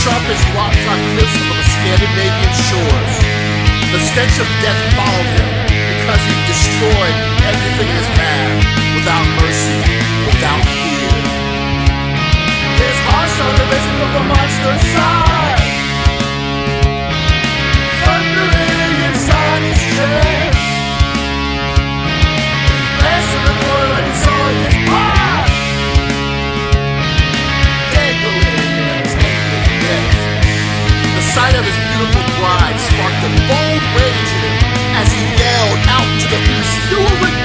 sharp as rocks on cliffs of the Scandinavian shores. The stench of death followed him because he destroyed everything in his path without mercy, without fear. His heart the vision of the monster's side. of his beautiful bride sparked a bold rage in him as he yelled out to the pursuing